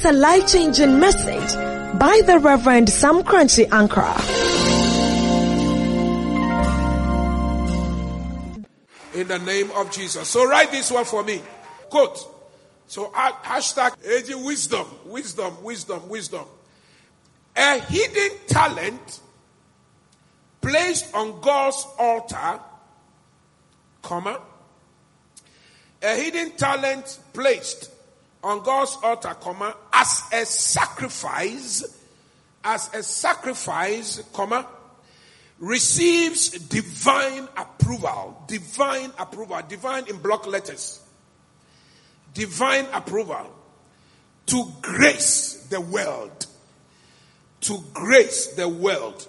is a life-changing message by the Reverend Sam Korankye Ankrah. In the name of Jesus. So write this one for me. Quote. So hashtag aging wisdom, wisdom, wisdom, wisdom. A hidden talent placed on God's altar, comma, a hidden talent placed on God's altar, comma, as a sacrifice, as a sacrifice, comma, receives divine approval, divine approval, divine in block letters, divine approval to grace the world, to grace the world.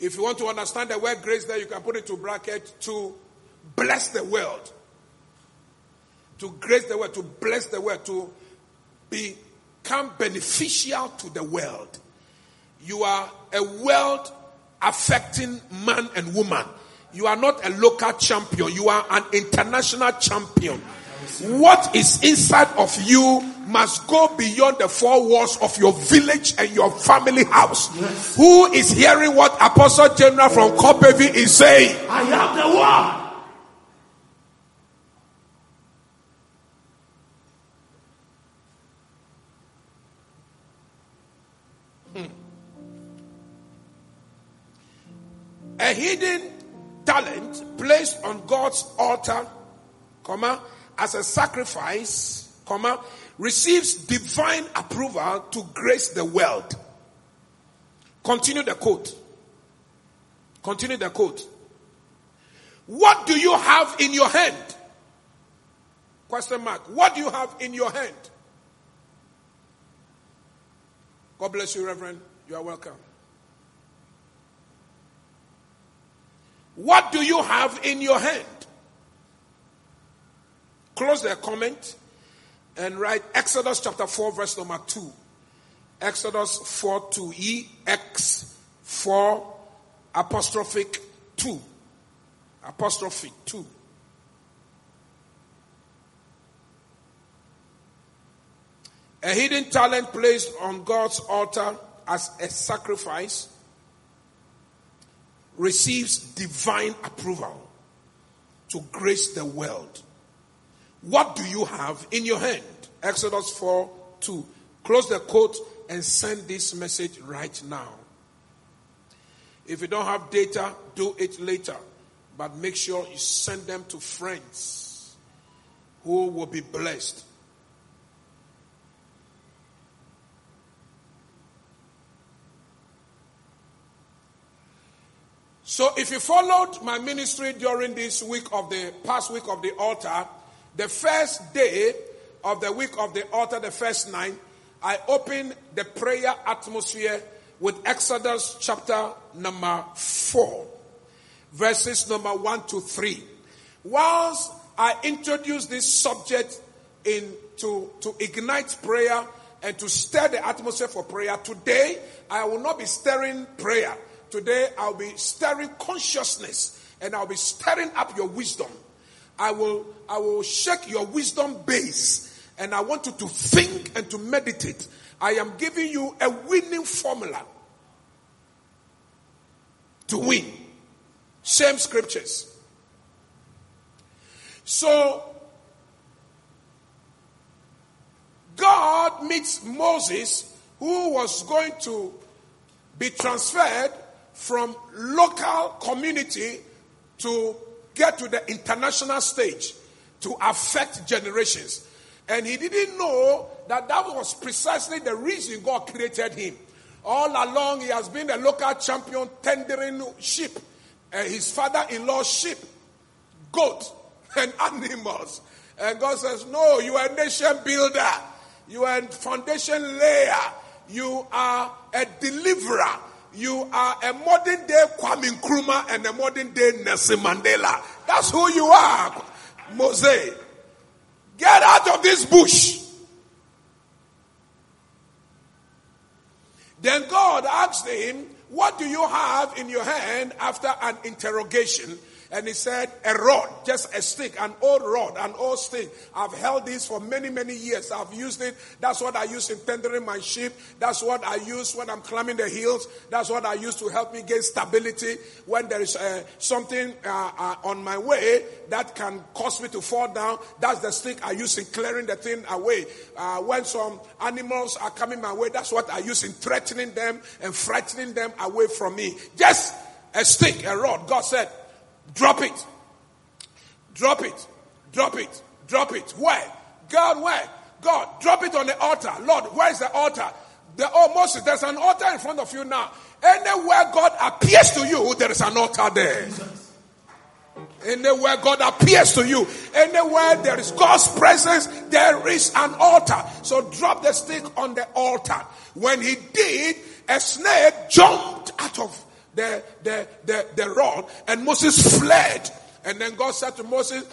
If you want to understand the word grace there, you can put it to bracket to bless the world to grace the world, to bless the world, to become beneficial to the world. You are a world affecting man and woman. You are not a local champion, you are an international champion. What is inside of you must go beyond the four walls of your village and your family house. Yes. Who is hearing what Apostle General from Kopevi is saying? I am the one. A hidden talent placed on God's altar, comma, as a sacrifice, comma, receives divine approval to grace the world. Continue the quote. Continue the quote. What do you have in your hand? Question mark. What do you have in your hand? God bless you, Reverend. You are welcome. What do you have in your hand? Close the comment and write Exodus chapter 4, verse number 2. Exodus 4 2 E X 4 apostrophic 2. Apostrophe 2. A hidden talent placed on God's altar as a sacrifice receives divine approval to grace the world. What do you have in your hand? Exodus 4 2. Close the quote and send this message right now. If you don't have data, do it later. But make sure you send them to friends who will be blessed So if you followed my ministry during this week of the past week of the altar, the first day of the week of the altar, the first night, I opened the prayer atmosphere with Exodus chapter number 4, verses number 1 to 3. Whilst I introduced this subject in to, to ignite prayer and to stir the atmosphere for prayer, today I will not be stirring prayer. Today I'll be stirring consciousness and I'll be stirring up your wisdom. I will, I will shake your wisdom base and I want you to think and to meditate. I am giving you a winning formula to win. Same scriptures. So, God meets Moses, who was going to be transferred from local community to get to the international stage to affect generations. And he didn't know that that was precisely the reason God created him. All along, he has been a local champion tendering sheep, uh, his father in law's sheep, goat, and animals. And God says, No, you are a nation builder, you are a foundation layer, you are a deliverer you are a modern day Kwame Nkrumah and a modern day Nelson Mandela. That's who you are, Mose. Get out of this bush. Then God asked him, What do you have in your hand after an interrogation? And he said, a rod, just a stick, an old rod, an old stick. I've held this for many, many years. I've used it. That's what I use in tendering my sheep. That's what I use when I'm climbing the hills. That's what I use to help me gain stability when there is uh, something uh, uh, on my way that can cause me to fall down. That's the stick I use in clearing the thing away. Uh, when some animals are coming my way, that's what I use in threatening them and frightening them away from me. Just a stick, a rod. God said, Drop it. Drop it. Drop it. Drop it. Where? God, where? God, drop it on the altar. Lord, where is the altar? The, oh, Moses, there's an altar in front of you now. Anywhere God appears to you, there is an altar there. Anywhere God appears to you, anywhere there is God's presence, there is an altar. So drop the stick on the altar. When he did, a snake jumped out of the, the, the, the rod, and Moses fled. And then God said to Moses,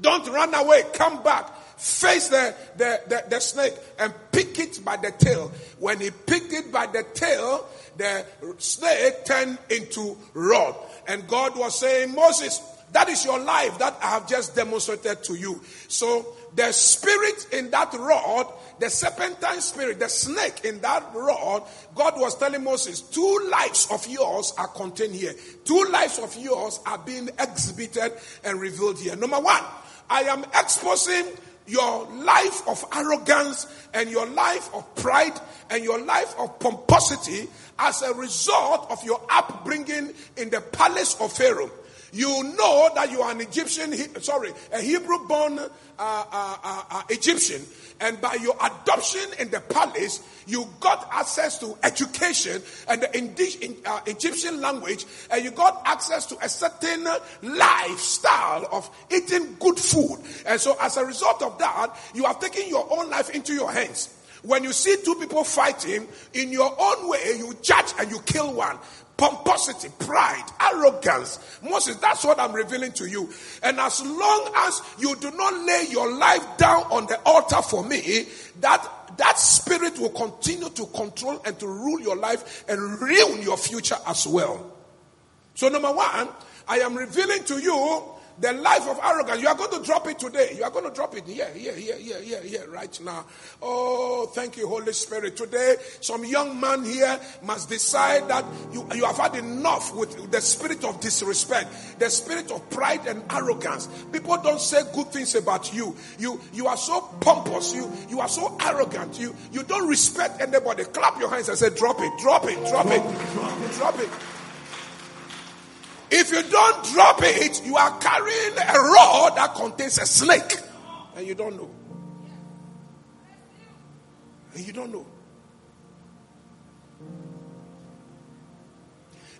Don't run away, come back. Face the, the, the, the snake and pick it by the tail. When he picked it by the tail, the snake turned into rod. And God was saying, Moses, that is your life that I have just demonstrated to you. So the spirit in that rod, the serpentine spirit, the snake in that rod, God was telling Moses, two lives of yours are contained here. Two lives of yours are being exhibited and revealed here. Number one, I am exposing your life of arrogance and your life of pride and your life of pomposity as a result of your upbringing in the palace of Pharaoh you know that you are an Egyptian, sorry, a Hebrew born uh, uh, uh, uh, Egyptian, and by your adoption in the palace, you got access to education and the uh, Egyptian language, and you got access to a certain lifestyle of eating good food. And so, as a result of that, you have taken your own life into your hands. When you see two people fighting, in your own way, you judge and you kill one pomposity, pride, arrogance. Moses, that's what I'm revealing to you. And as long as you do not lay your life down on the altar for me, that that spirit will continue to control and to rule your life and ruin your future as well. So number one, I am revealing to you the life of arrogance. You are going to drop it today. You are going to drop it here, here, here, here, here, here, right now. Oh, thank you, Holy Spirit. Today, some young man here must decide that you, you have had enough with the spirit of disrespect, the spirit of pride and arrogance. People don't say good things about you. You, you are so pompous. You, you are so arrogant. You, you don't respect anybody. Clap your hands and say, drop it, drop it, drop it, drop it. Drop it. If you don't drop it, you are carrying a rod that contains a snake. And you don't know. And you don't know.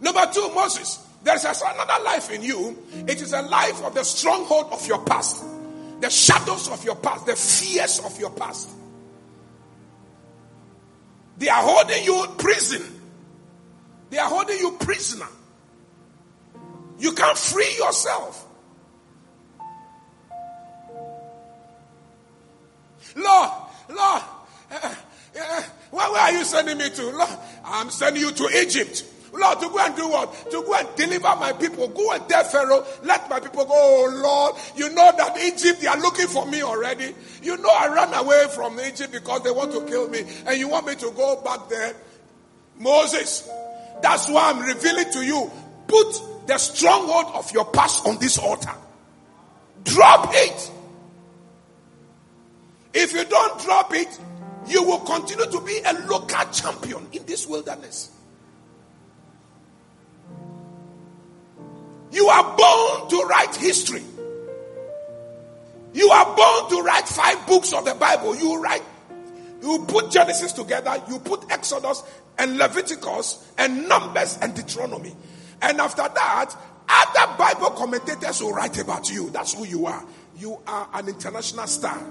Number two, Moses, there is another life in you. It is a life of the stronghold of your past, the shadows of your past, the fears of your past. They are holding you prison. They are holding you prisoner. You can't free yourself. Lord, Lord, uh, uh, where, where are you sending me to? Lord, I'm sending you to Egypt. Lord, to go and do what? To go and deliver my people. Go and tell Pharaoh, let my people go. Oh Lord, you know that Egypt, they are looking for me already. You know I ran away from Egypt because they want to kill me. And you want me to go back there? Moses, that's why I'm revealing to you. Put the stronghold of your past on this altar. Drop it. If you don't drop it, you will continue to be a local champion in this wilderness. You are born to write history. You are born to write five books of the Bible. You write, you put Genesis together, you put Exodus and Leviticus and Numbers and Deuteronomy. And after that, other Bible commentators will write about you. That's who you are. You are an international star.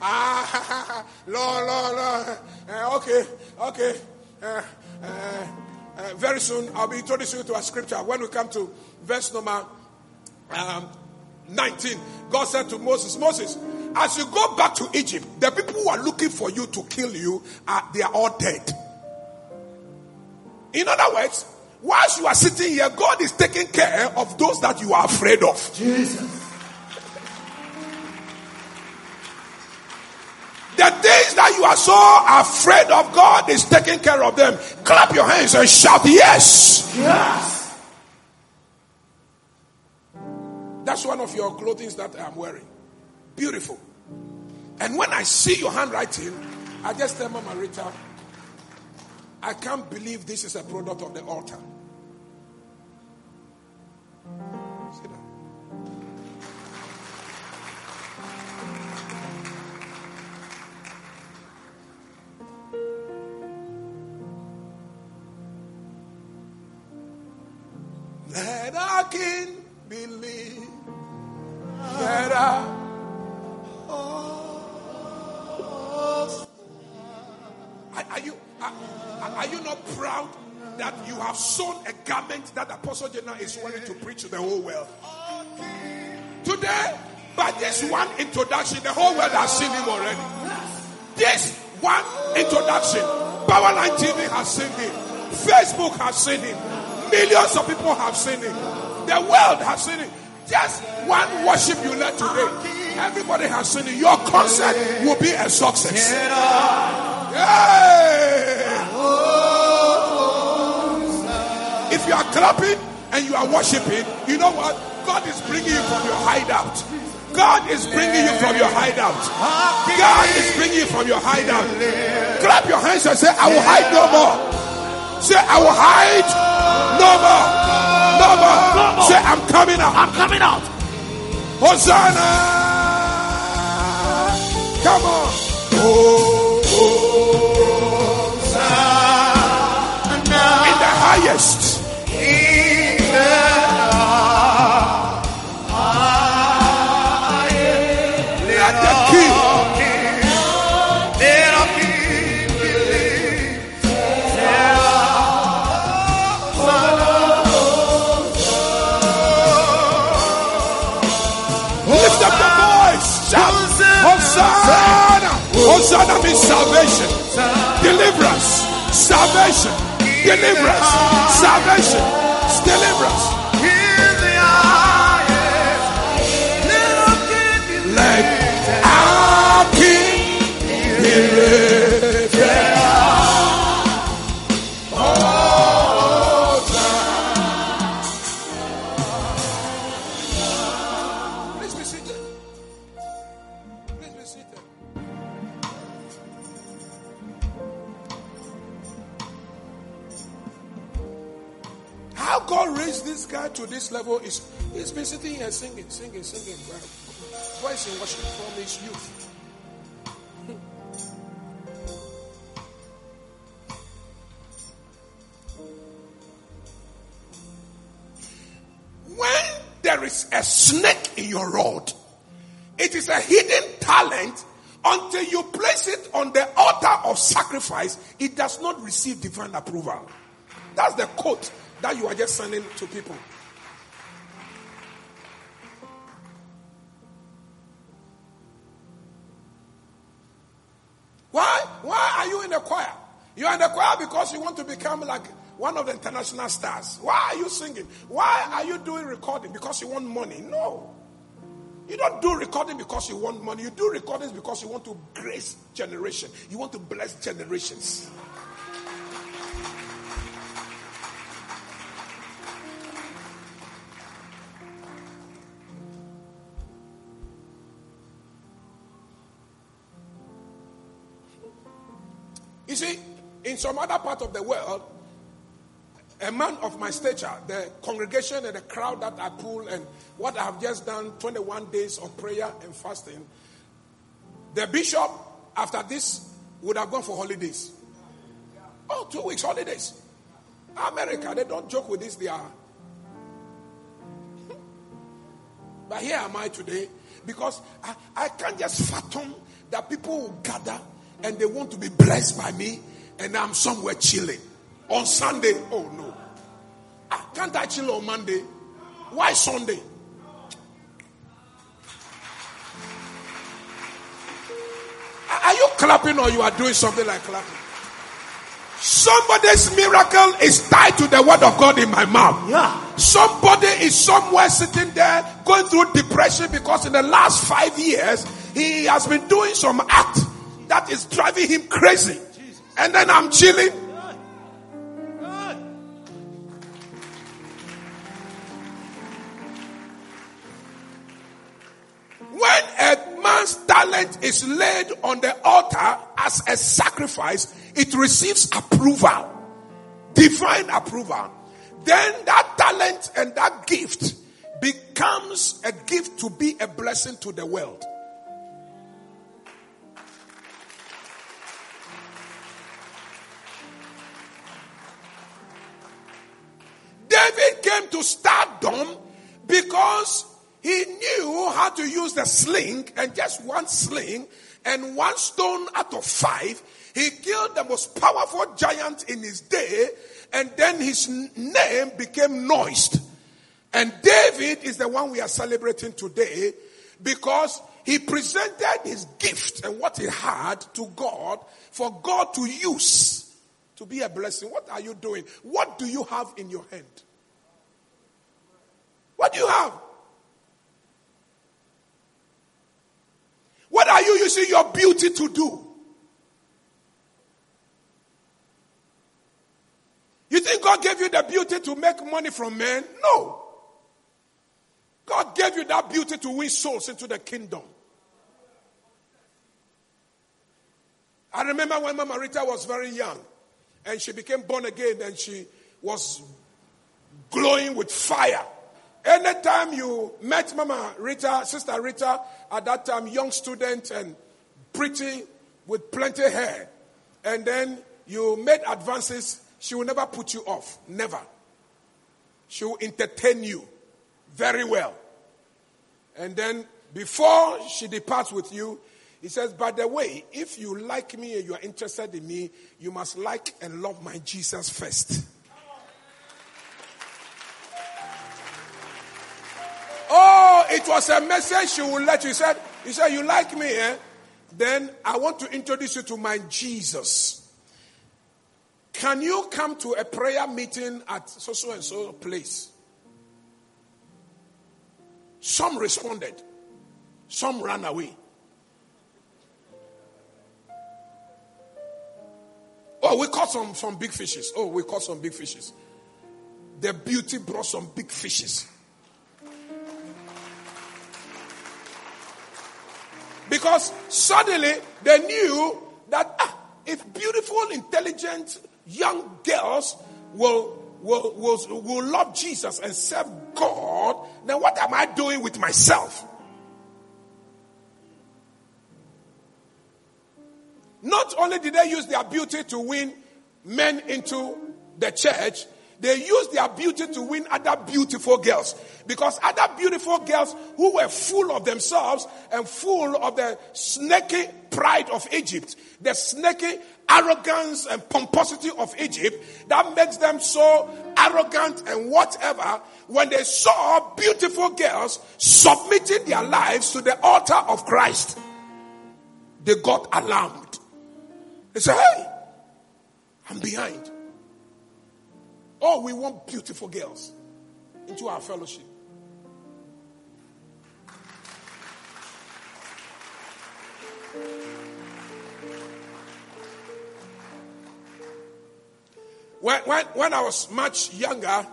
Ah, Lord, Lord, Lord. Uh, okay, okay. Uh, uh, very soon, I'll be introducing you to a scripture. When we come to verse number um, 19, God said to Moses, Moses, as you go back to Egypt, the people who are looking for you to kill you, are, they are all dead. In other words, whilst you are sitting here, God is taking care of those that you are afraid of. Jesus. The things that you are so afraid of, God is taking care of them. Clap your hands and shout, Yes. Yes. That's one of your clothing that I'm wearing. Beautiful. And when I see your handwriting, I just tell Mama Rita, I can't believe this is a product of the altar. Sit down. Let our King believe. Garment that Apostle Jenna is wearing to preach to the whole world? Today, by this one introduction, the whole world has seen him already. This one introduction, Powerline TV has seen him, Facebook has seen him, millions of people have seen him, the world has seen him. Just one worship you led today, everybody has seen it. Your concert will be a success. If you are clapping and you are worshiping, you know what? God is bringing you from your hideout. God is bringing you from your hideout. God is bringing you from your hideout. Clap your hands and say, I will hide no more. Say, I will hide no more. No more. No more. Say, I'm coming out. I'm coming out. Hosanna! Come on. Oh, deliverance, salvation, deliverance, salvation, deliverance. Let our King be sitting here singing, singing, singing, well, voice in worship from his youth. When there is a snake in your rod, it is a hidden talent until you place it on the altar of sacrifice, it does not receive divine approval. That's the quote that you are just sending to people. Choir? You are in the choir because you want to become like one of the international stars. Why are you singing? Why are you doing recording? Because you want money? No. You don't do recording because you want money. You do recordings because you want to grace generation. You want to bless generations. In some other part of the world, a man of my stature, the congregation and the crowd that I pull, and what I have just done 21 days of prayer and fasting, the bishop, after this, would have gone for holidays. Oh, two weeks holidays. America, they don't joke with this, they are. But here am I today because I, I can't just fathom that people will gather and they want to be blessed by me and I'm somewhere chilling. On Sunday, oh no. Ah, can't I chill on Monday? Why Sunday? Are you clapping or you are doing something like clapping? Somebody's miracle is tied to the word of God in my mouth. Yeah. Somebody is somewhere sitting there going through depression because in the last five years he has been doing some act that is driving him crazy. And then I'm chilling. When a man's talent is laid on the altar as a sacrifice, it receives approval, divine approval. Then that talent and that gift becomes a gift to be a blessing to the world. Came to stardom because he knew how to use the sling and just one sling and one stone out of five. He killed the most powerful giant in his day and then his name became noised. And David is the one we are celebrating today because he presented his gift and what he had to God for God to use to be a blessing. What are you doing? What do you have in your hand? What do you have? What are you using your beauty to do? You think God gave you the beauty to make money from men? No. God gave you that beauty to win souls into the kingdom. I remember when Mama Rita was very young and she became born again and she was glowing with fire. Anytime you met Mama Rita, Sister Rita, at that time, young student and pretty with plenty hair, and then you made advances, she will never put you off. Never. She will entertain you very well. And then before she departs with you, he says, by the way, if you like me and you are interested in me, you must like and love my Jesus first. Oh, it was a message she will let you. He said, he said, you like me, eh? Then I want to introduce you to my Jesus. Can you come to a prayer meeting at so so and so place? Some responded, some ran away. Oh, we caught some, some big fishes. Oh, we caught some big fishes. The beauty brought some big fishes. Because suddenly they knew that ah, if beautiful, intelligent young girls will, will, will, will love Jesus and serve God, then what am I doing with myself? Not only did they use their beauty to win men into the church, they used their beauty to win other beautiful girls. Because other beautiful girls who were full of themselves and full of the snaky pride of Egypt, the snaky arrogance and pomposity of Egypt, that makes them so arrogant and whatever. When they saw beautiful girls submitting their lives to the altar of Christ, they got alarmed. They said, Hey, I'm behind. Oh, we want beautiful girls into our fellowship. When, when, when I was much younger, I,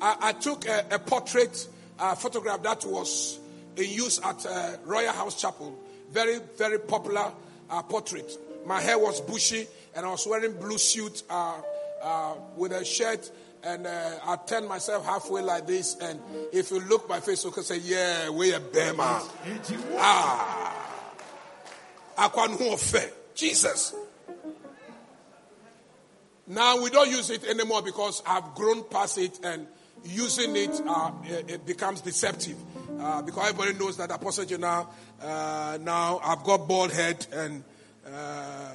I took a, a portrait uh, photograph that was in use at uh, Royalhouse Chapel. Very, very popular uh, portrait. My hair was bushy and I was wearing blue suit uh, uh, with a shirt and uh, I turn myself halfway like this. And if you look my face, you can say, "Yeah, we a bema." Ah, akwanhu Jesus. Now we don't use it anymore because I've grown past it, and using it, uh, it becomes deceptive. Uh, because everybody knows that Apostle Jonah, uh, now I've got bald head and uh,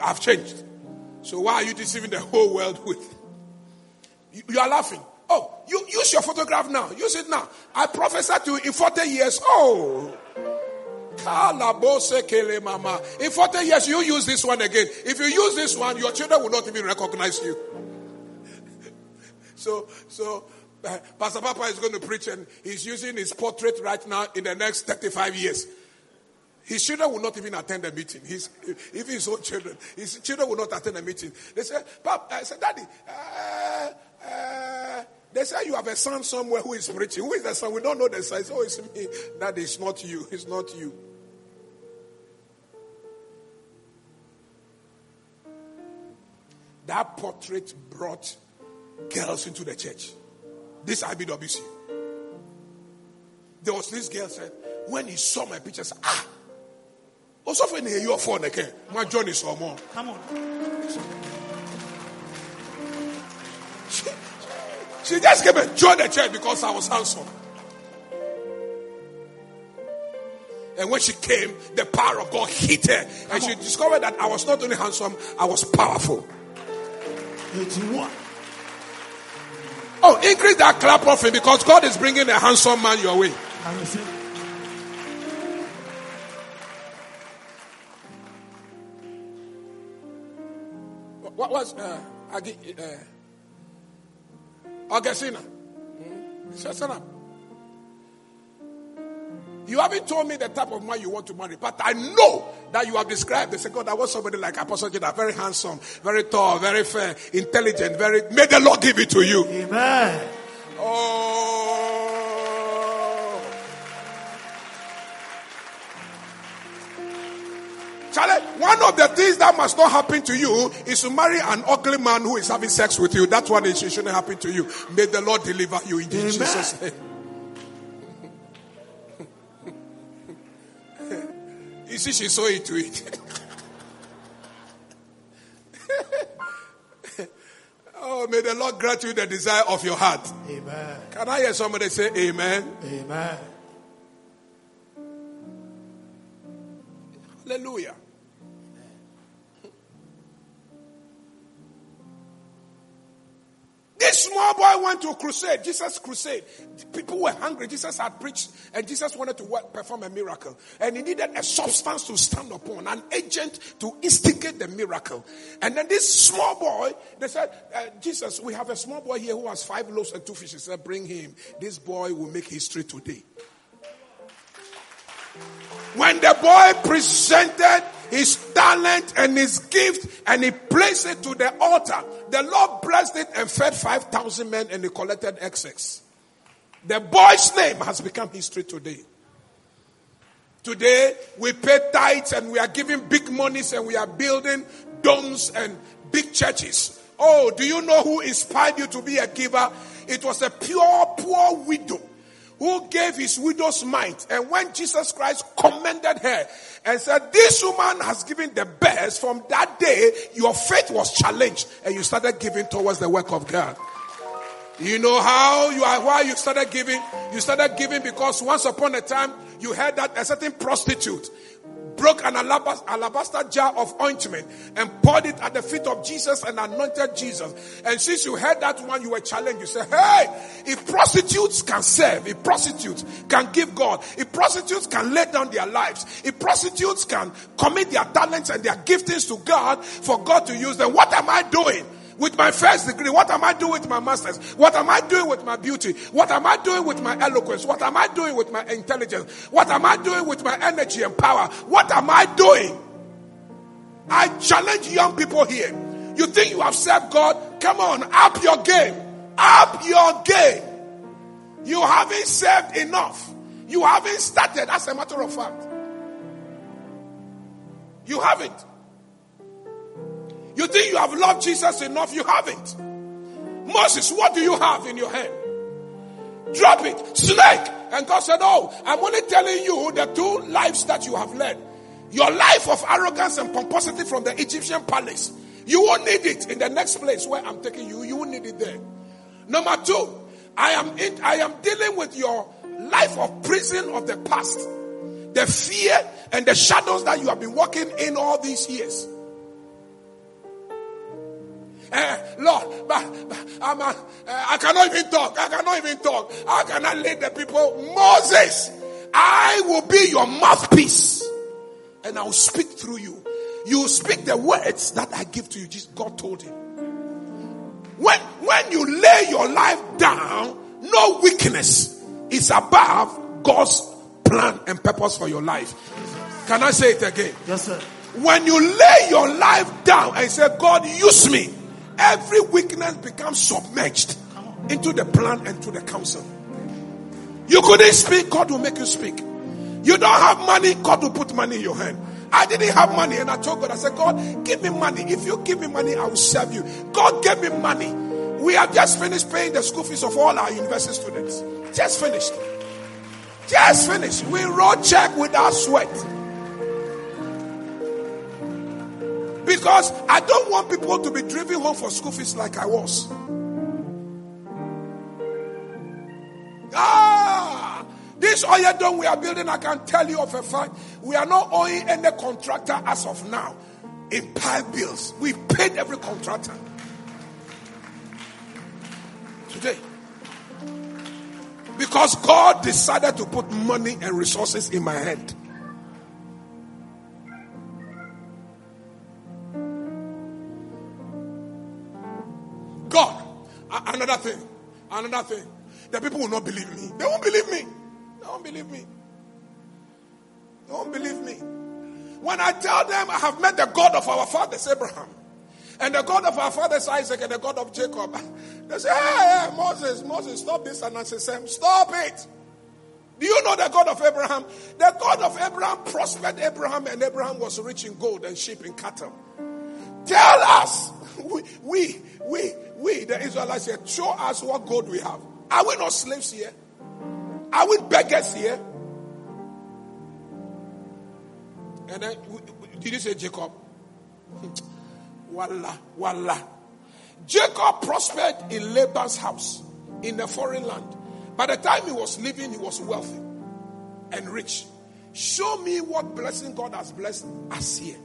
I've changed. So why are you deceiving the whole world with? You, you are laughing. Oh, you use your photograph now. Use it now. I prophesied to you in 40 years. Oh. mama. In 40 years, you use this one again. If you use this one, your children will not even recognize you. so, so uh, Pastor Papa is going to preach and he's using his portrait right now in the next 35 years. His children will not even attend the meeting. His, even his own children, his children will not attend the meeting. They say, Papa, I said, Daddy, uh, uh, they say you have a son somewhere who is preaching. Who is the son? We don't know the son. Oh, it's me. That is not you. It's not you. That portrait brought girls into the church. This IBWC. There was this girl said, when he saw my pictures, ah, also when he your phone again, my John is more. Come on. She, she just came and joined the church because I was handsome. And when she came, the power of God hit her. And she discovered that I was not only handsome, I was powerful. 81. Oh, increase that clap offering because God is bringing a handsome man your way. I receive. What was uh, Agi, uh, Augustina? Hmm? Shut up. You haven't told me the type of man you want to marry, but I know that you have described the second. I want somebody like Apostle Jada, very handsome, very tall, very fair, intelligent, very. May the Lord give it to you. Amen. Oh. One of the things that must not happen to you is to marry an ugly man who is having sex with you. That's what it shouldn't happen to you. May the Lord deliver you in Amen. Jesus' name. you see, she saw into it. oh, may the Lord grant you the desire of your heart. Amen. Can I hear somebody say amen? Amen. Hallelujah. This small boy went to a crusade, Jesus' crusade. People were hungry. Jesus had preached, and Jesus wanted to work, perform a miracle. And he needed a substance to stand upon, an agent to instigate the miracle. And then this small boy, they said, uh, Jesus, we have a small boy here who has five loaves and two fishes. He said, Bring him. This boy will make history today. When the boy presented his talent and his gift and he placed it to the altar, the Lord blessed it and fed 5,000 men and he collected excess. The boy's name has become history today. Today, we pay tithes and we are giving big monies and we are building domes and big churches. Oh, do you know who inspired you to be a giver? It was a pure, poor widow who gave his widow's mite. And when Jesus Christ commended her and said, This woman has given the best, from that day, your faith was challenged and you started giving towards the work of God. You know how you are, why you started giving? You started giving because once upon a time, you heard that a certain prostitute broke an alabaster, jar of ointment and poured it at the feet of Jesus and anointed Jesus. And since you heard that one, you were challenged. You said, Hey, if prostitutes can serve, if prostitutes can give God, if prostitutes can lay down their lives, if prostitutes can commit their talents and their giftings to God for God to use them, what am I doing? With my first degree? What am I doing with my master's? What am I doing with my beauty? What am I doing with my eloquence? What am I doing with my intelligence? What am I doing with my energy and power? What am I doing? I challenge young people here. You think you have served God? Come on, up your game. Up your game. You haven't served enough. You haven't started, as a matter of fact. You haven't. You think you have loved Jesus enough? You haven't. Moses, what do you have in your hand? Drop it. Snake. And God said, Oh, I'm only telling you the two lives that you have led. Your life of arrogance and pomposity from the Egyptian palace. You won't need it in the next place where I'm taking you. You won't need it there. Number two, I am in, I am dealing with your life of prison of the past. The fear and the shadows that you have been walking in all these years. Uh, Lord, but, but I'm a, uh, I cannot even talk. I cannot even talk. How can I lead the people? Moses, I will be your mouthpiece and I will speak through you. You speak the words that I give to you. Jesus, God told him. When, when you lay your life down, no weakness is above God's plan and purpose for your life. Can I say it again? Yes, sir. When you lay your life down and say, God, use me, every weakness becomes submerged into the plan and to the counsel. You couldn't speak, God will make you speak. You don't have money, God will put money in your hand. I didn't have money, and I told God, I said, God, give me money. If you give me money, I will serve you. God gave me money. We have just finished paying the school fees of all our university students. Just finished. Just finished. We wrote check with our sweat. Because I don't want people to be driven home for school fees like I was. Ah, this oil dome we are building, I can tell you of a fact. We are not owing any contractor as of now in pile bills. We paid every contractor. Today. Because God decided to put money and resources in my hand. Another thing, another thing. The people will not believe me. They won't believe me. They won't believe me. They won't believe me. When I tell them I have met the God of our fathers, Abraham, and the God of our fathers, Isaac, and the God of Jacob, they say, hey, hey Moses, Moses, stop this. And I say, Sam, stop it. Do you know the God of Abraham? The God of Abraham prospered Abraham, and Abraham was rich in gold and sheep and cattle. Tell us, we, we, we, we, the Israelites here, show us what God we have. Are we not slaves here? Are we beggars here? And then, did you say Jacob? Hmm. Wallah, wallah. Jacob prospered in Laban's house in a foreign land. By the time he was living, he was wealthy and rich. Show me what blessing God has blessed us here.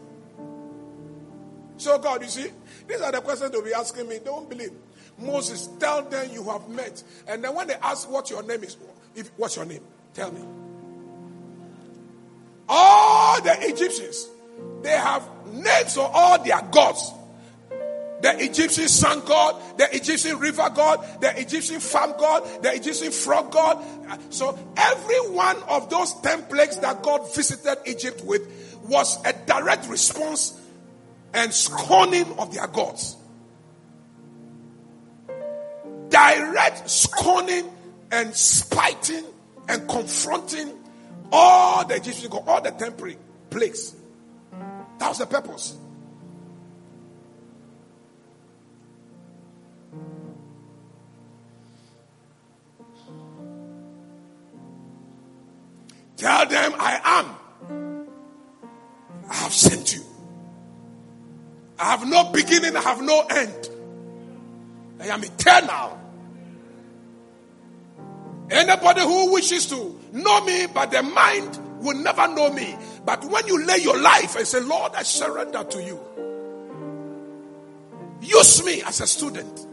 So, God, you see, these are the questions they'll be asking me. Won't believe. Moses, tell them you have met. And then when they ask what your name is, if, what's your name? Tell me. All the Egyptians, they have names for all their gods. The Egyptian sun god, the Egyptian river god, the Egyptian farm god, the Egyptian frog god. So every one of those ten plagues that God visited Egypt with was a direct response and scorning of their gods. Direct scorning and spiting and confronting all the Egyptian gods, all the temporary plagues. That was the purpose. Tell them I am. I have sent you. I have no beginning, I have no end. I am eternal. Anybody who wishes to know me, but the mind will never know me. But when you lay your life and say, Lord, I surrender to you. Use me as a student.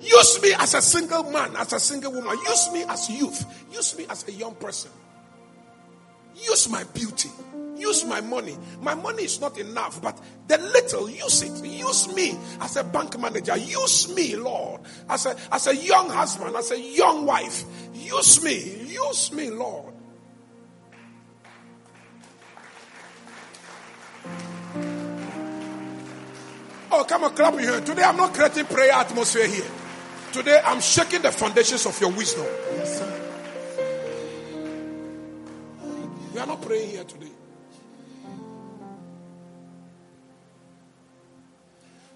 Use me as a single man, as a single woman. Use me as youth. Use me as a young person. Use my beauty. Use my money. My money is not enough, but the little, use it. Use me as a bank manager. Use me, Lord, as a, as a young husband, as a young wife. Use me. Use me, Lord. Oh, come on, clap your hands. Today I'm not creating prayer atmosphere here. Today I'm shaking the foundations of your wisdom. Yes, sir. We are not praying here today.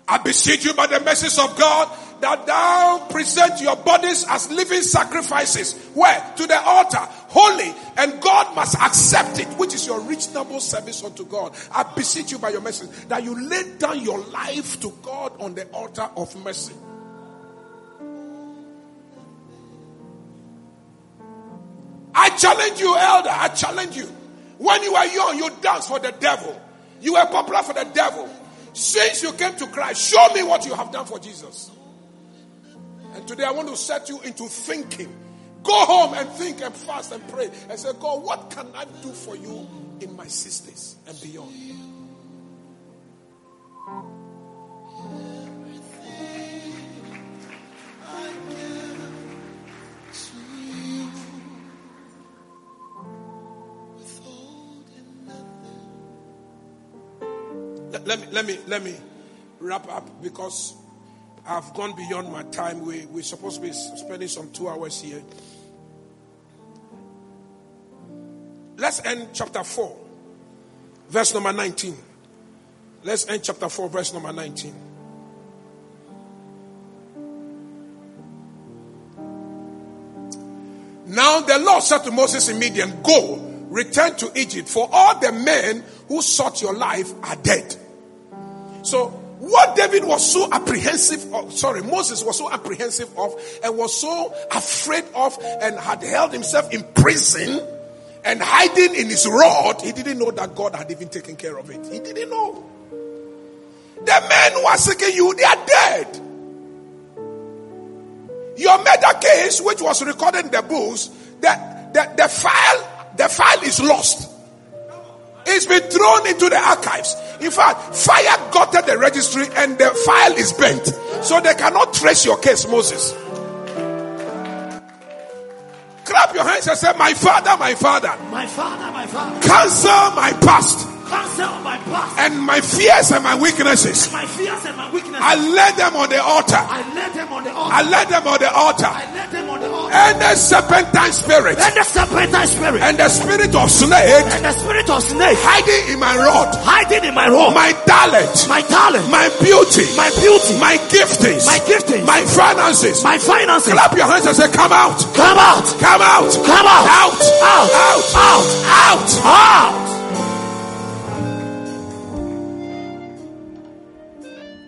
I beseech you by the mercies of God that thou present your bodies as living sacrifices. Where? To the altar. Holy. And God must accept it, which is your reasonable service unto God. I beseech you by your mercy that you lay down your life to God on the altar of mercy. I challenge you, elder. I challenge you. When you were young, you danced for the devil. You were popular for the devil. Since you came to Christ, show me what you have done for Jesus. And today I want to set you into thinking Go home and think and fast and pray and say, God, what can I do for you in my 60s and beyond? Let, me let me let me wrap up because I've gone beyond my time. We we're supposed to be spending some two hours here. Let's end chapter 4, verse number 19. Let's end chapter 4, verse number 19. Now the Lord said to Moses in Midian, Go, return to Egypt, for all the men who sought your life are dead. So, what David was so apprehensive of, sorry, Moses was so apprehensive of, and was so afraid of, and had held himself in prison and hiding in his rod, he didn't know that God had even taken care of it. He didn't know. The men who are seeking you, they are dead. Your murder case, which was recorded in the books, the, the, the file, the file is lost. It's been thrown into the archives. In fact, fire gutted the registry and the file is bent. So they cannot trace your case, Moses. Clap your hands and say, My father, my father. My father, my father. Cancel my past. Cancel my past. And my fears and my weaknesses. My fears and my weaknesses. I lay them on the altar. I lay them on the altar. I lay them on the altar. And the serpentine spirit. And the serpentine spirit. And the spirit of snake. And the spirit of snake. Hiding in my rod. Hiding in my rod. My talent. My talent. My beauty. My beauty. My giftings. My giftings. My finances. My finances. Clap your hands and say, Come out. Come out. Come out. Come out. Out. Out. Out. Out. Out. Out.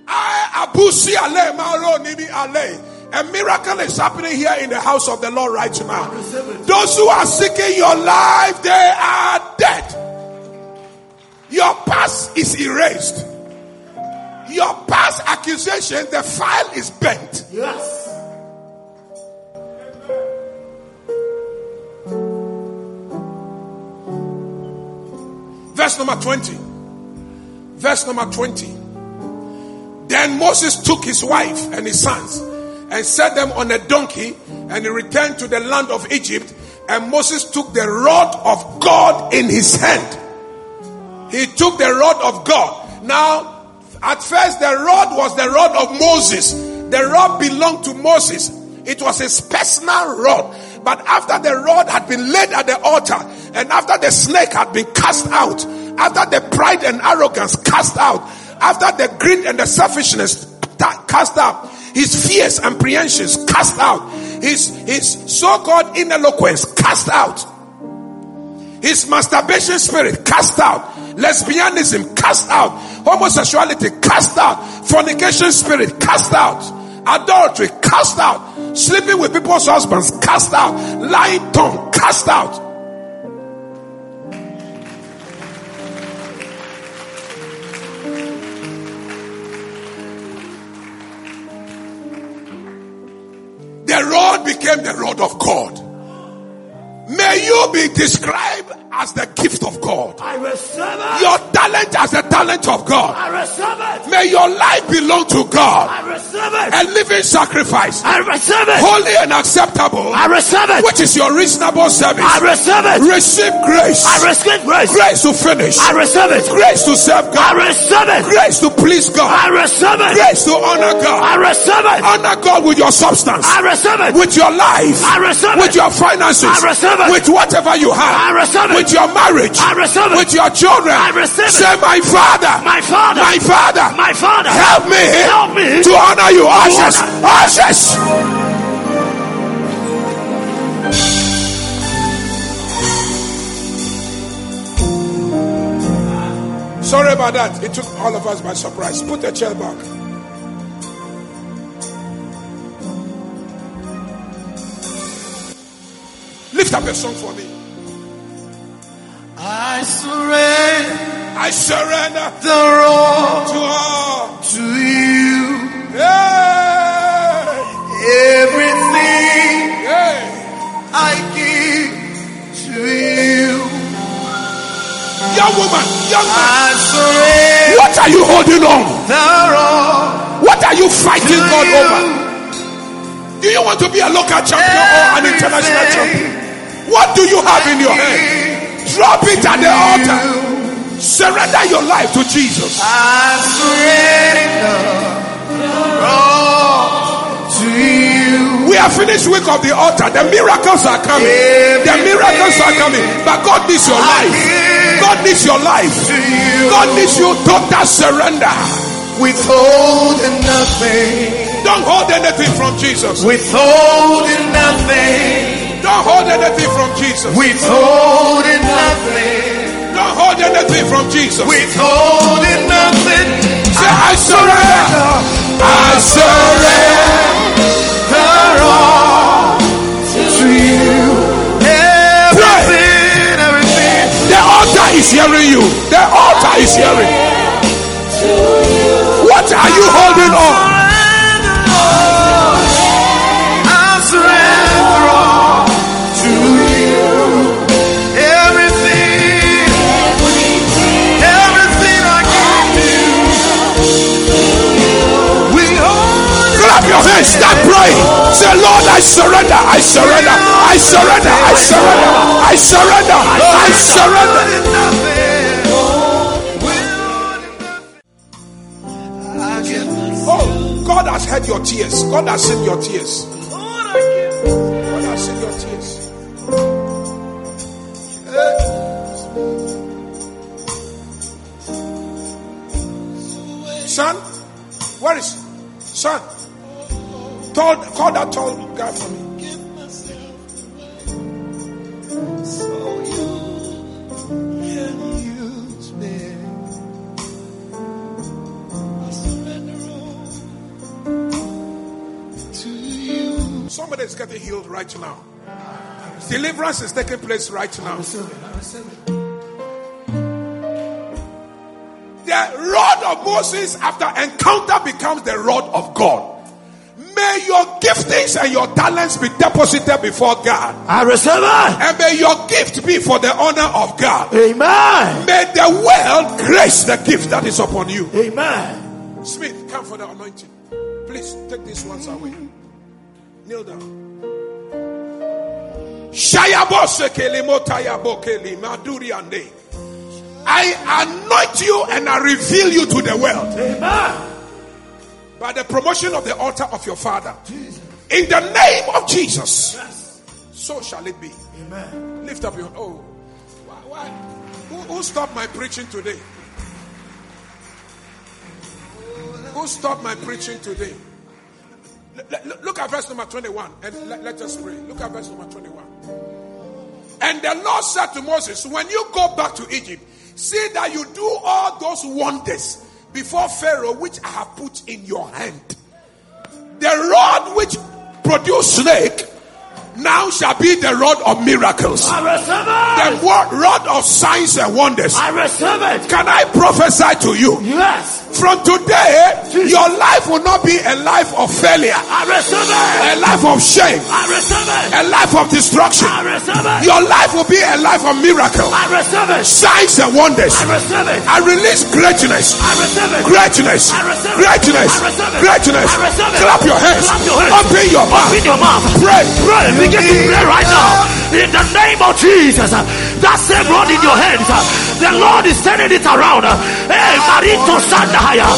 I abusi ale maro nibi ale. A miracle is happening here in the house of the Lord right now. Those who are seeking your life, they are dead. Your past is erased. Your past accusation, the file is bent. Yes. Verse number 20. Verse number 20. Then Moses took his wife and his sons and set them on a donkey and he returned to the land of Egypt. And Moses took the rod of God in his hand. He took the rod of God. Now, at first, the rod was the rod of Moses. The rod belonged to Moses. It was his personal rod. But after the rod had been laid at the altar, and after the snake had been cast out, after the pride and arrogance cast out, after the greed and the selfishness cast out, his fears and apprehensions cast out, his, his so-called ineloquence cast out, his masturbation spirit cast out, lesbianism cast out, homosexuality cast out, fornication spirit cast out, adultery cast out, sleeping with people's husbands cast out, lying tongue cast out. The rod became the rod of God. May you be described as the gift of God. I receive it. Your talent as the talent of God. I receive it. May your life belong to God. I receive it. A living sacrifice. I receive it. Holy and acceptable. I receive it. Which is your reasonable service. I receive it. Receive grace. I receive grace. Grace to finish. I receive it. Grace to serve God. I receive it. Grace to please God. I receive it. Grace to honor God. I receive it. Honor God with your substance. I receive it. With your life. I receive it. With your finances. I receive it. With whatever you I have. receive it. With your marriage. I receive it. With your children. I receive it. Say, my father. My father. My father. My father. Help me. Help me. To honor you. Honor. Ushers. Sorry about that. It took all of us by surprise. Put the chair back. up a song for me. I surrender. I surrender the road to all to you. Yeah. Everything yeah. I give to you. Young woman, young man. I surrender. What are you holding on? The. What are you fighting God you. over? Do you want to be a local champion or an international champion? What do you have in your hand? Drop it at the altar. Surrender your life to Jesus. I surrender to you. We have finished week of the altar. The miracles are coming. The miracles are coming. But God needs your life. God needs your life. God needs you total surrender. Withholding nothing. Don't hold anything from Jesus. Withholding nothing. Don't hold anything from Jesus. Withholding nothing. Don't hold anything from Jesus. Withholding nothing. Say, I surrender. I surrender. all to you. Everything, everything. The altar is hearing you. The altar is hearing. You. What are you holding on? Surrender. I surrender. I surrender. I surrender. Oh, God has heard your tears. God has seen your tears. Deliverance is taking place right now. The rod of Moses, after encounter, becomes the rod of God. May your giftings and your talents be deposited before God. I receive it. And may your gift be for the honor of God. Amen. May the world grace the gift that is upon you. Amen. Smith, come for the anointing. Please take these ones away. Kneel down. I anoint you and I reveal you to the world Amen. by the promotion of the altar of your father. In the name of Jesus. So shall it be. Amen. Lift up your oh. Why, why? Who, who stopped my preaching today? Who stopped my preaching today? Look at verse number 21 and let, let us pray. Look at verse number 21. And the Lord said to Moses, When you go back to Egypt, see that you do all those wonders before Pharaoh, which I have put in your hand. The rod which produced snake now shall be the rod of miracles, I receive the it. wo- rod of signs and wonders. I receive it. Can I prophesy to you? Yes. From today, your life will not be a life of failure, I receive it. a life of shame, I receive it. a life of destruction. I receive it. Your life will be a life of miracle, I receive it. signs and wonders. I receive it. I release greatness, I receive it. greatness, I receive it. greatness, I receive it. greatness. I receive it. Clap your hands, Clap your hands. open your mouth, Open your mouth. pray. Pray. Begin to pray right now. In the name of Jesus. That same rod in your hands. The Lord is turning it around. Eh, Sandahaya.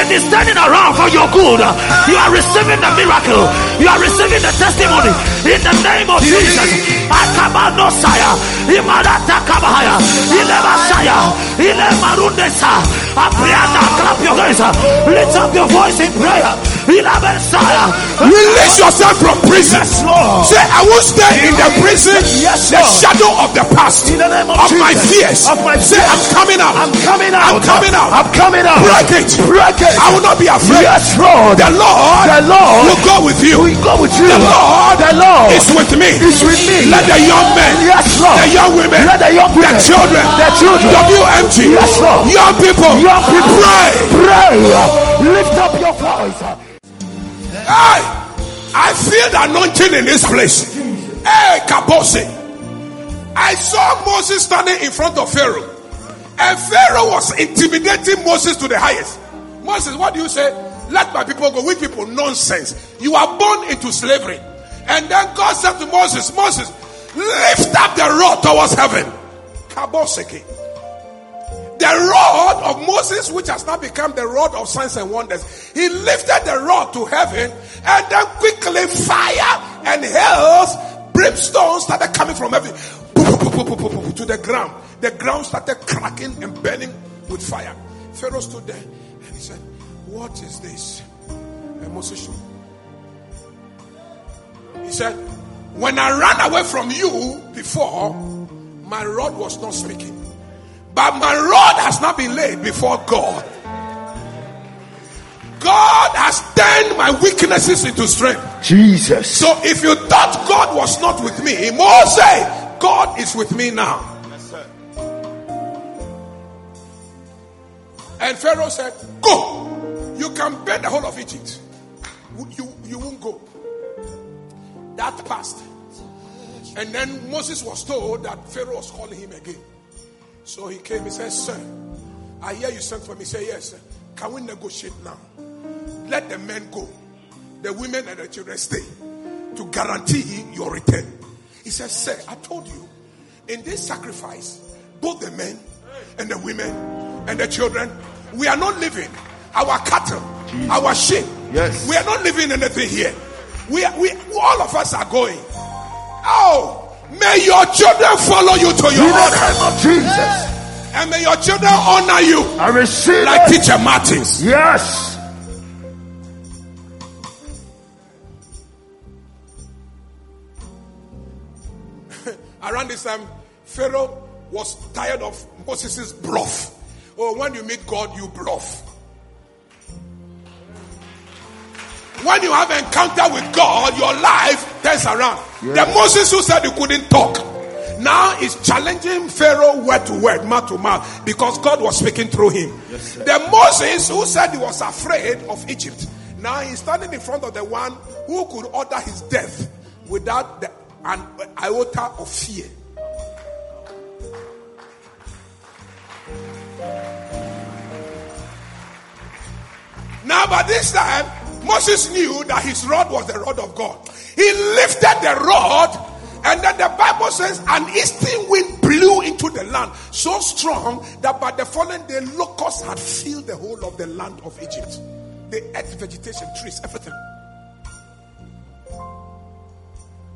It is turning around for your good. You are receiving the miracle. You are receiving the testimony. In the name of Jesus. Akamano Saya. Imarata Kabahaya. Ilema Saya. Ilema Rundesa. Apriana. Clap your hands. Lift up your voice in prayer. Release yourself from prison. Yes, Lord. Say, I will stay in the prison, Yes, the shadow of the past, In the name of my Jesus. fears. Of my Say. I'm coming out. I'm coming out. I'm coming out. I'm coming out. Break it. Break it. I will not be afraid. Yes, Lord. The Lord, The Lord will go with you. will go with you. The Lord, The Lord is with me. is with me. Let the young men, Yes, Lord. the young women, Let the young the children, the children, WMG, Yes, Lord. young people, Young people. pray. Pray. Lift up your voice. Hey, I feel the anointing in this place. Hey, Kabose. I saw Moses standing in front of Pharaoh. And Pharaoh was intimidating Moses to the highest. Moses, what do you say? Let my people go. Which people? Nonsense. You are born into slavery. And then God said to Moses, Moses, lift up the rod towards heaven. Kaboseki. The rod of Moses, which has now become the rod of signs and wonders, he lifted the rod to heaven and then quickly fire and hails, brimstone started coming from heaven to the ground. The ground started cracking and burning with fire. Pharaoh stood there and he said, What is this? And Moses. He said, When I ran away from you before, my rod was not speaking. But my rod has not been laid before God. God has turned my weaknesses into strength. Jesus. So if you thought God was not with me, Moses, God is with me now. And Pharaoh said, Go. You can burn the whole of Egypt. You, you won't go. That passed. And then Moses was told that Pharaoh was calling him again. So he came, he said, Sir, I hear you sent for me. He said, Yes, sir. Can we negotiate now? Let the men go, the women and the children stay to guarantee your return. He said, Sir, I told you, in this sacrifice, both the men and the women and the children, we are not living our cattle, Jesus. our sheep. Yes. We are not living anything here. We, are, we all of us are going. Oh, may your children follow you to your In the name of Jesus. And may your children honor you. I receive like it. teacher Martins. Yes. Around this time, Pharaoh was tired of Moses' bluff. Oh, when you meet God, you bluff. When you have encounter with God, your life turns around. The Moses who said you couldn't talk now is challenging Pharaoh word to word, mouth to mouth, because God was speaking through him. Yes, the Moses who said he was afraid of Egypt, now he's standing in front of the one who could order his death without the, an iota of fear. Now, by this time, Moses knew that his rod was the rod of God. He lifted the rod, and then the Bible says, an eastern wind blew into the land so strong that by the following day, locusts had filled the whole of the land of Egypt. They ate vegetation, trees, everything.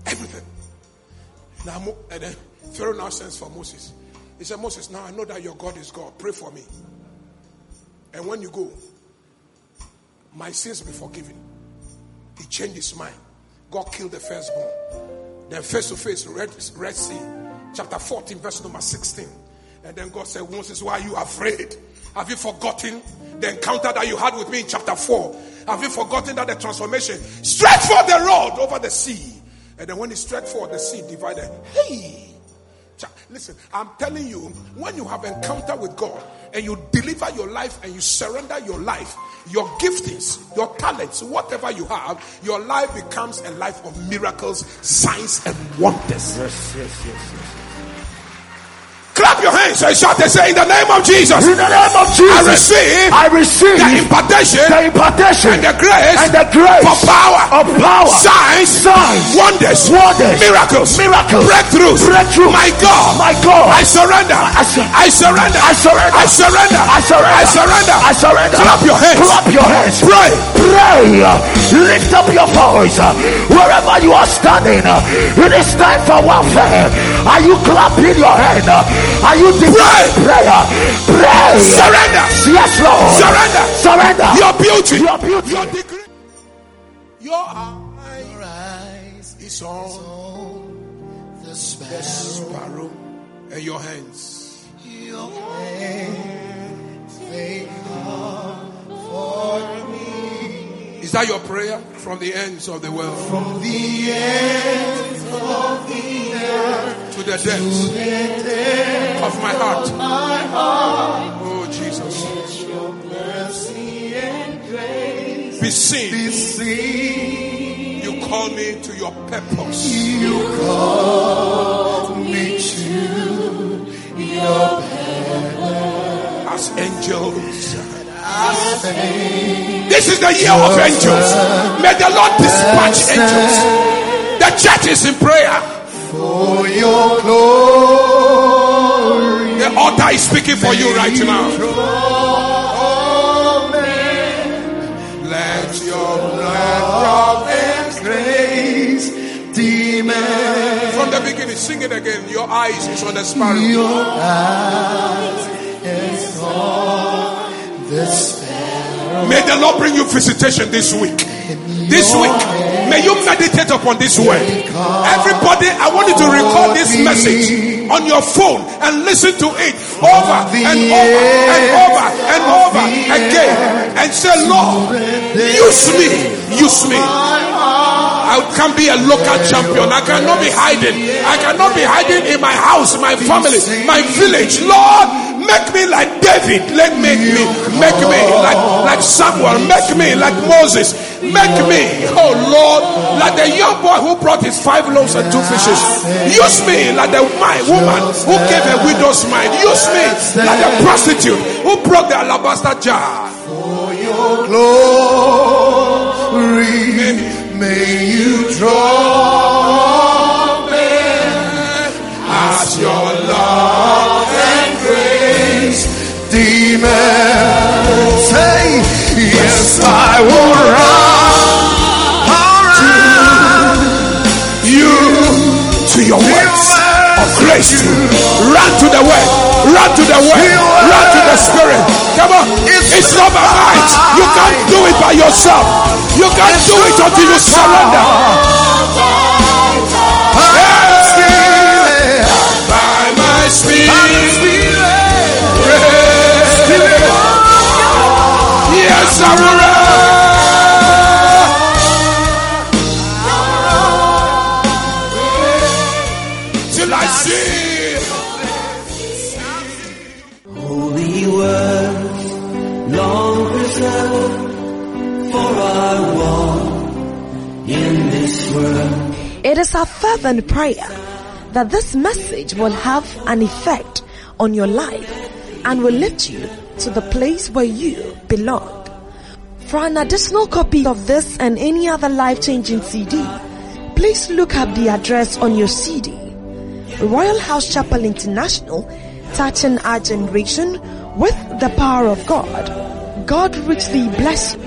Everything. Now, and then Pharaoh now sends for Moses. He said, Moses, now I know that your God is God. Pray for me. And when you go, my sins be forgiven. He changed his mind. God killed the firstborn. Then face to face, Red, Red Sea, chapter 14, verse number 16. And then God said, Moses, why are you afraid? Have you forgotten the encounter that you had with me in chapter 4? Have you forgotten that the transformation straight for the road over the sea? And then when he stretched forward, the sea divided. Hey! Listen, I'm telling you, when you have encounter with God and you deliver your life and you surrender your life, your giftings, your talents, whatever you have, your life becomes a life of miracles, signs, and wonders. Yes, yes, yes, yes. Clap your hands and shout and say, In the name of Jesus, In the name of Jesus, I receive I receive the impartation the impartation and the grace and the grace for power, of power, signs, signs, wonders, wonders, miracles, miracles, breakthroughs. breakthrough. My God, My God, I surrender. I sur- I surrender. I surrender. I surrender. I surrender. I surrender. I surrender. Clap your hands. Clap your hands. Pray. Pray. Lift up your voice. Wherever you are standing, it is time for warfare. Are you clapping your hand? Are you declaring prayer? Pray. Surrender. Yes, Lord. Surrender. Surrender. Your beauty. Your beauty. Your degree. Your eyes is on the the sparrow. sparrow and your hands. Your hands, they come for me. Is that your prayer from the ends of the world From the ends of the earth to the depths to the depths of my heart? of my heart, Oh Jesus, your mercy and grace be seen. be seen. You call me to your purpose. You call me to your purpose. as angels. This is the year of angels. May the Lord dispatch angels. The church is in prayer. For your glory. The altar is speaking for you right now. Let your blood and grace demand From the beginning, sing it again. Your eyes is on the sparrow. your eyes is on. May the Lord bring you visitation this week. This week, may you meditate upon this word. Everybody, I want you to record this message on your phone and listen to it over and over and over and over again and say, Lord, use me, use me. I can be a local champion. I cannot be hiding. I cannot be hiding in my house, my family, my village. Lord, make me like David. Let make me, make me like like Samuel. Make me like Moses. Make me, oh Lord, like the young boy who brought his five loaves and two fishes. Use me like the my woman who gave a widow's mind. Use me like the prostitute who broke the alabaster jar. For your glory, may you draw men as your love demand. Say, yes, I will run, You to your words of grace. Run to the word. Run to the word. Run to the spirit. Come on. It's not by might. You can't do it by yourself. You can't do it until you surrender. Till I see. Holy words, long preserved, for I walk in this world. It is our fervent prayer that this message will have an effect on your life and will lift you to the place where you belong. For an additional copy of this and any other life-changing CD, please look up the address on your CD. Royalhouse Chapel International, touching our generation with the power of God. God richly bless you.